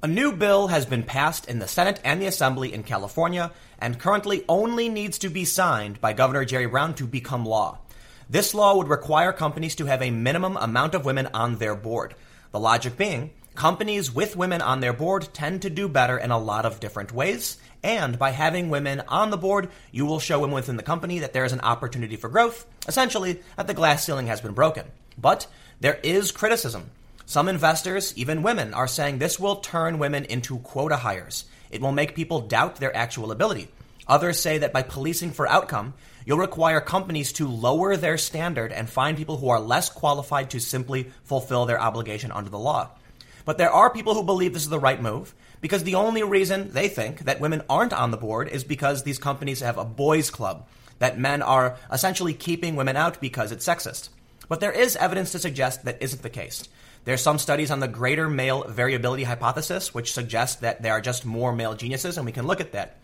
A new bill has been passed in the Senate and the Assembly in California and currently only needs to be signed by Governor Jerry Brown to become law. This law would require companies to have a minimum amount of women on their board. The logic being, companies with women on their board tend to do better in a lot of different ways, and by having women on the board, you will show women within the company that there is an opportunity for growth, essentially, that the glass ceiling has been broken. But there is criticism. Some investors, even women, are saying this will turn women into quota hires. It will make people doubt their actual ability. Others say that by policing for outcome, you'll require companies to lower their standard and find people who are less qualified to simply fulfill their obligation under the law. But there are people who believe this is the right move because the only reason they think that women aren't on the board is because these companies have a boys' club, that men are essentially keeping women out because it's sexist. But there is evidence to suggest that isn't the case. There's some studies on the greater male variability hypothesis, which suggests that there are just more male geniuses, and we can look at that.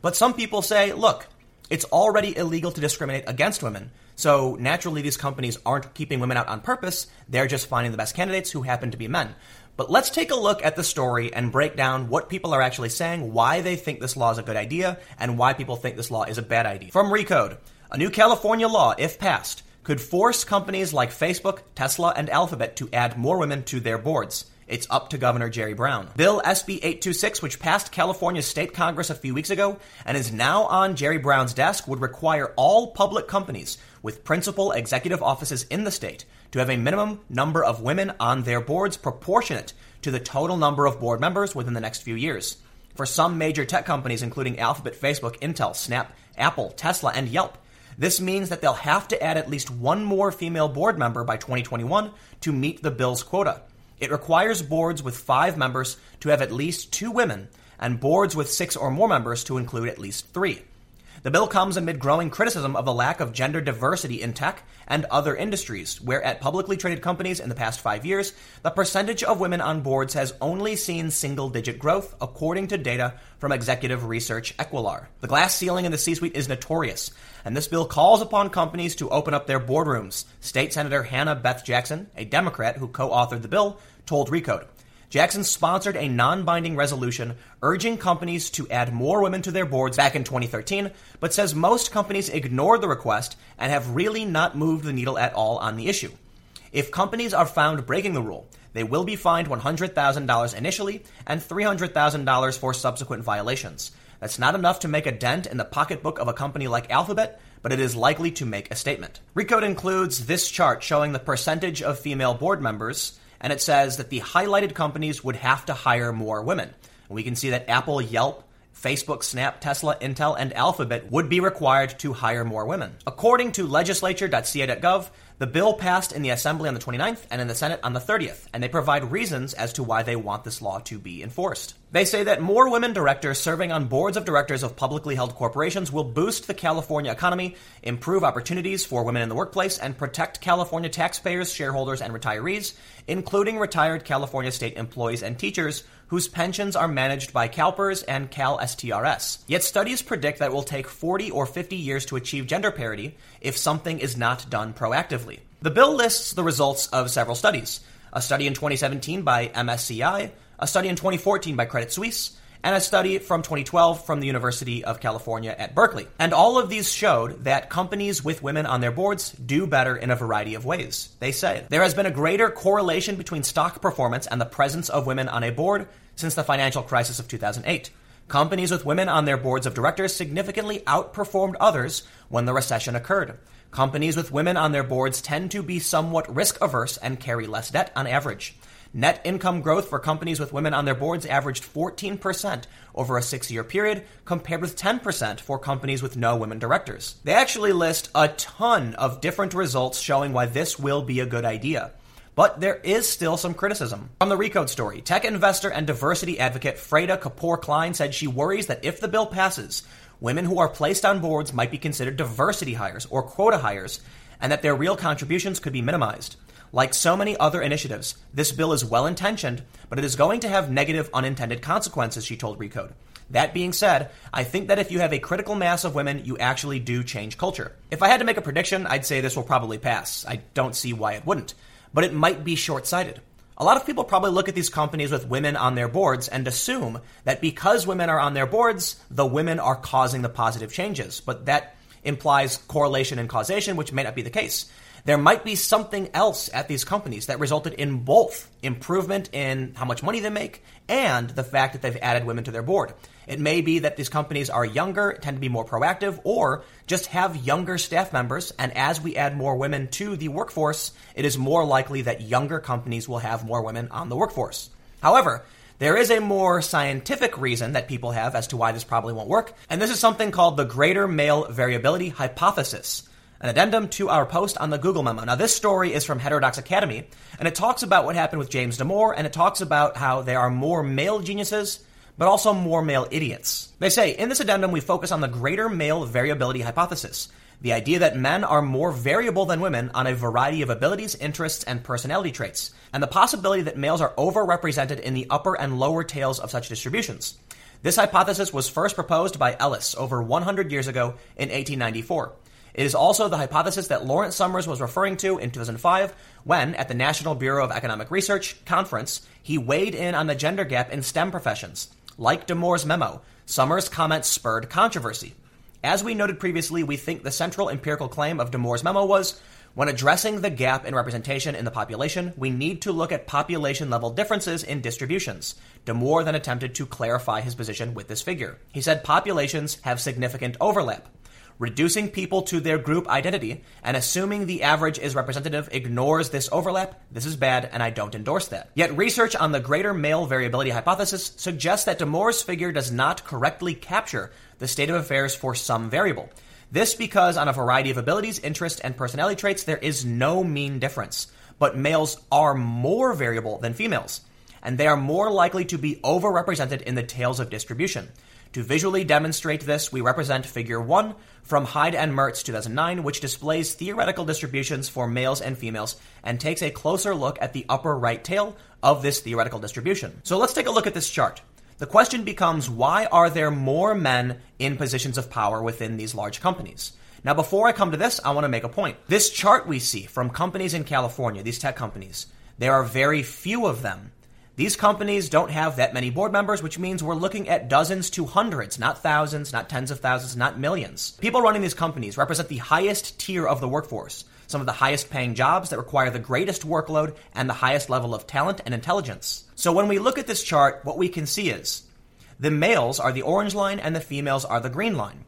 But some people say, look, it's already illegal to discriminate against women. So naturally, these companies aren't keeping women out on purpose. They're just finding the best candidates who happen to be men. But let's take a look at the story and break down what people are actually saying, why they think this law is a good idea, and why people think this law is a bad idea. From Recode, a new California law, if passed, could force companies like Facebook, Tesla, and Alphabet to add more women to their boards. It's up to Governor Jerry Brown. Bill SB 826, which passed California's state Congress a few weeks ago and is now on Jerry Brown's desk, would require all public companies with principal executive offices in the state to have a minimum number of women on their boards proportionate to the total number of board members within the next few years. For some major tech companies, including Alphabet, Facebook, Intel, Snap, Apple, Tesla, and Yelp, this means that they'll have to add at least one more female board member by 2021 to meet the bill's quota. It requires boards with five members to have at least two women, and boards with six or more members to include at least three. The bill comes amid growing criticism of the lack of gender diversity in tech and other industries, where at publicly traded companies in the past five years, the percentage of women on boards has only seen single digit growth, according to data from executive research Equilar. The glass ceiling in the C suite is notorious, and this bill calls upon companies to open up their boardrooms. State Senator Hannah Beth Jackson, a Democrat who co authored the bill, told Recode. Jackson sponsored a non binding resolution urging companies to add more women to their boards back in 2013, but says most companies ignored the request and have really not moved the needle at all on the issue. If companies are found breaking the rule, they will be fined $100,000 initially and $300,000 for subsequent violations. That's not enough to make a dent in the pocketbook of a company like Alphabet, but it is likely to make a statement. Recode includes this chart showing the percentage of female board members and it says that the highlighted companies would have to hire more women. And we can see that Apple, Yelp, Facebook, Snap, Tesla, Intel, and Alphabet would be required to hire more women. According to legislature.ca.gov, the bill passed in the Assembly on the 29th and in the Senate on the 30th, and they provide reasons as to why they want this law to be enforced. They say that more women directors serving on boards of directors of publicly held corporations will boost the California economy, improve opportunities for women in the workplace, and protect California taxpayers, shareholders, and retirees, including retired California state employees and teachers whose pensions are managed by CalPERS and CalSTRS. Yet studies predict that it will take 40 or 50 years to achieve gender parity if something is not done proactively. The bill lists the results of several studies a study in 2017 by MSCI, a study in 2014 by Credit Suisse, and a study from 2012 from the University of California at Berkeley. And all of these showed that companies with women on their boards do better in a variety of ways. They say there has been a greater correlation between stock performance and the presence of women on a board since the financial crisis of 2008. Companies with women on their boards of directors significantly outperformed others when the recession occurred. Companies with women on their boards tend to be somewhat risk averse and carry less debt on average. Net income growth for companies with women on their boards averaged 14% over a six year period, compared with 10% for companies with no women directors. They actually list a ton of different results showing why this will be a good idea. But there is still some criticism. From the Recode story, tech investor and diversity advocate Freada Kapor Klein said she worries that if the bill passes, women who are placed on boards might be considered diversity hires or quota hires, and that their real contributions could be minimized. Like so many other initiatives, this bill is well intentioned, but it is going to have negative unintended consequences, she told Recode. That being said, I think that if you have a critical mass of women, you actually do change culture. If I had to make a prediction, I'd say this will probably pass. I don't see why it wouldn't. But it might be short sighted. A lot of people probably look at these companies with women on their boards and assume that because women are on their boards, the women are causing the positive changes. But that implies correlation and causation, which may not be the case. There might be something else at these companies that resulted in both improvement in how much money they make and the fact that they've added women to their board. It may be that these companies are younger, tend to be more proactive, or just have younger staff members. And as we add more women to the workforce, it is more likely that younger companies will have more women on the workforce. However, there is a more scientific reason that people have as to why this probably won't work, and this is something called the greater male variability hypothesis an addendum to our post on the Google memo. Now, this story is from Heterodox Academy, and it talks about what happened with James Damore, and it talks about how there are more male geniuses but also more male idiots. They say, in this addendum, we focus on the greater male variability hypothesis, the idea that men are more variable than women on a variety of abilities, interests, and personality traits, and the possibility that males are overrepresented in the upper and lower tails of such distributions. This hypothesis was first proposed by Ellis over 100 years ago in 1894. It is also the hypothesis that Lawrence Summers was referring to in 2005 when, at the National Bureau of Economic Research conference, he weighed in on the gender gap in STEM professions. Like Damore's memo, Summers' comments spurred controversy. As we noted previously, we think the central empirical claim of Damore's memo was when addressing the gap in representation in the population, we need to look at population level differences in distributions. Damore then attempted to clarify his position with this figure. He said populations have significant overlap reducing people to their group identity and assuming the average is representative ignores this overlap, this is bad and I don't endorse that. Yet research on the greater male variability hypothesis suggests that Damore's figure does not correctly capture the state of affairs for some variable. This because on a variety of abilities, interests, and personality traits, there is no mean difference. But males are more variable than females, and they are more likely to be overrepresented in the tails of distribution. To visually demonstrate this, we represent Figure 1 from Hyde and Mertz 2009, which displays theoretical distributions for males and females and takes a closer look at the upper right tail of this theoretical distribution. So let's take a look at this chart. The question becomes why are there more men in positions of power within these large companies? Now, before I come to this, I want to make a point. This chart we see from companies in California, these tech companies, there are very few of them these companies don't have that many board members, which means we're looking at dozens to hundreds, not thousands, not tens of thousands, not millions. People running these companies represent the highest tier of the workforce, some of the highest paying jobs that require the greatest workload and the highest level of talent and intelligence. So when we look at this chart, what we can see is the males are the orange line and the females are the green line.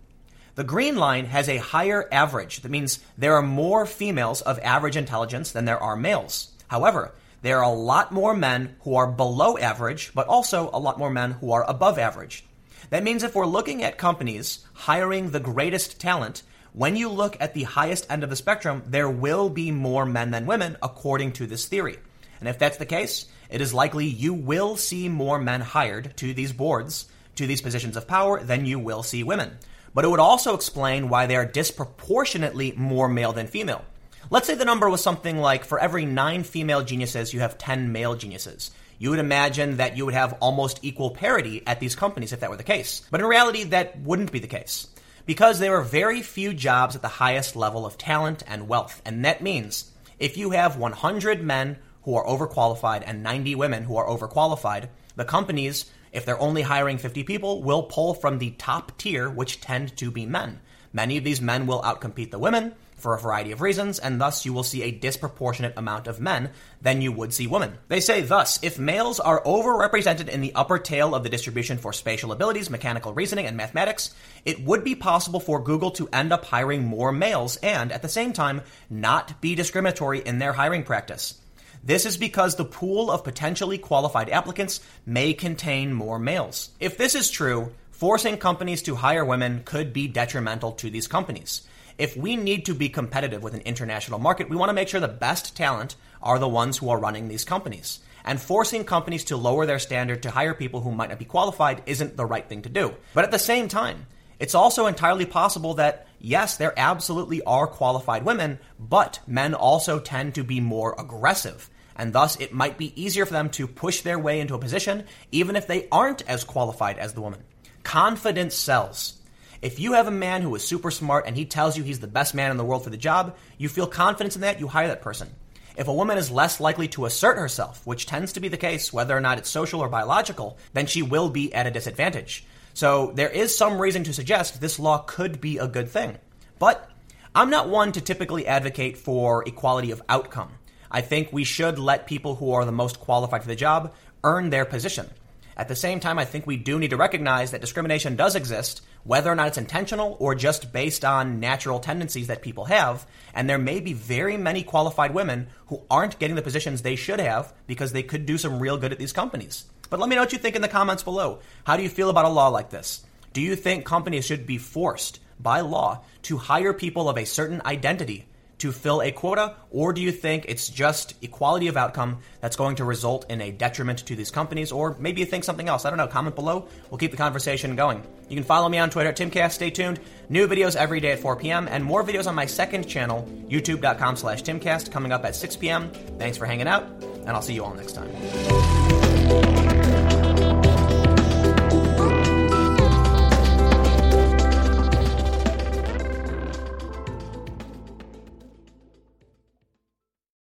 The green line has a higher average. That means there are more females of average intelligence than there are males. However, there are a lot more men who are below average, but also a lot more men who are above average. That means if we're looking at companies hiring the greatest talent, when you look at the highest end of the spectrum, there will be more men than women, according to this theory. And if that's the case, it is likely you will see more men hired to these boards, to these positions of power, than you will see women. But it would also explain why they are disproportionately more male than female. Let's say the number was something like for every nine female geniuses, you have 10 male geniuses. You would imagine that you would have almost equal parity at these companies if that were the case. But in reality, that wouldn't be the case. Because there are very few jobs at the highest level of talent and wealth. And that means if you have 100 men who are overqualified and 90 women who are overqualified, the companies, if they're only hiring 50 people, will pull from the top tier, which tend to be men. Many of these men will outcompete the women, for a variety of reasons, and thus you will see a disproportionate amount of men than you would see women. They say thus, if males are overrepresented in the upper tail of the distribution for spatial abilities, mechanical reasoning, and mathematics, it would be possible for Google to end up hiring more males and, at the same time, not be discriminatory in their hiring practice. This is because the pool of potentially qualified applicants may contain more males. If this is true, forcing companies to hire women could be detrimental to these companies if we need to be competitive with an international market, we want to make sure the best talent are the ones who are running these companies. And forcing companies to lower their standard to hire people who might not be qualified isn't the right thing to do. But at the same time, it's also entirely possible that, yes, there absolutely are qualified women, but men also tend to be more aggressive. And thus, it might be easier for them to push their way into a position, even if they aren't as qualified as the woman. Confidence sells. If you have a man who is super smart and he tells you he's the best man in the world for the job, you feel confidence in that, you hire that person. If a woman is less likely to assert herself, which tends to be the case whether or not it's social or biological, then she will be at a disadvantage. So there is some reason to suggest this law could be a good thing. But I'm not one to typically advocate for equality of outcome. I think we should let people who are the most qualified for the job earn their position. At the same time, I think we do need to recognize that discrimination does exist, whether or not it's intentional or just based on natural tendencies that people have. And there may be very many qualified women who aren't getting the positions they should have because they could do some real good at these companies. But let me know what you think in the comments below. How do you feel about a law like this? Do you think companies should be forced by law to hire people of a certain identity to fill a quota, or do you think it's just equality of outcome that's going to result in a detriment to these companies, or maybe you think something else? I don't know. Comment below. We'll keep the conversation going. You can follow me on Twitter at Timcast. Stay tuned. New videos every day at 4 p.m. and more videos on my second channel, youtube.com slash Timcast, coming up at 6 p.m. Thanks for hanging out, and I'll see you all next time.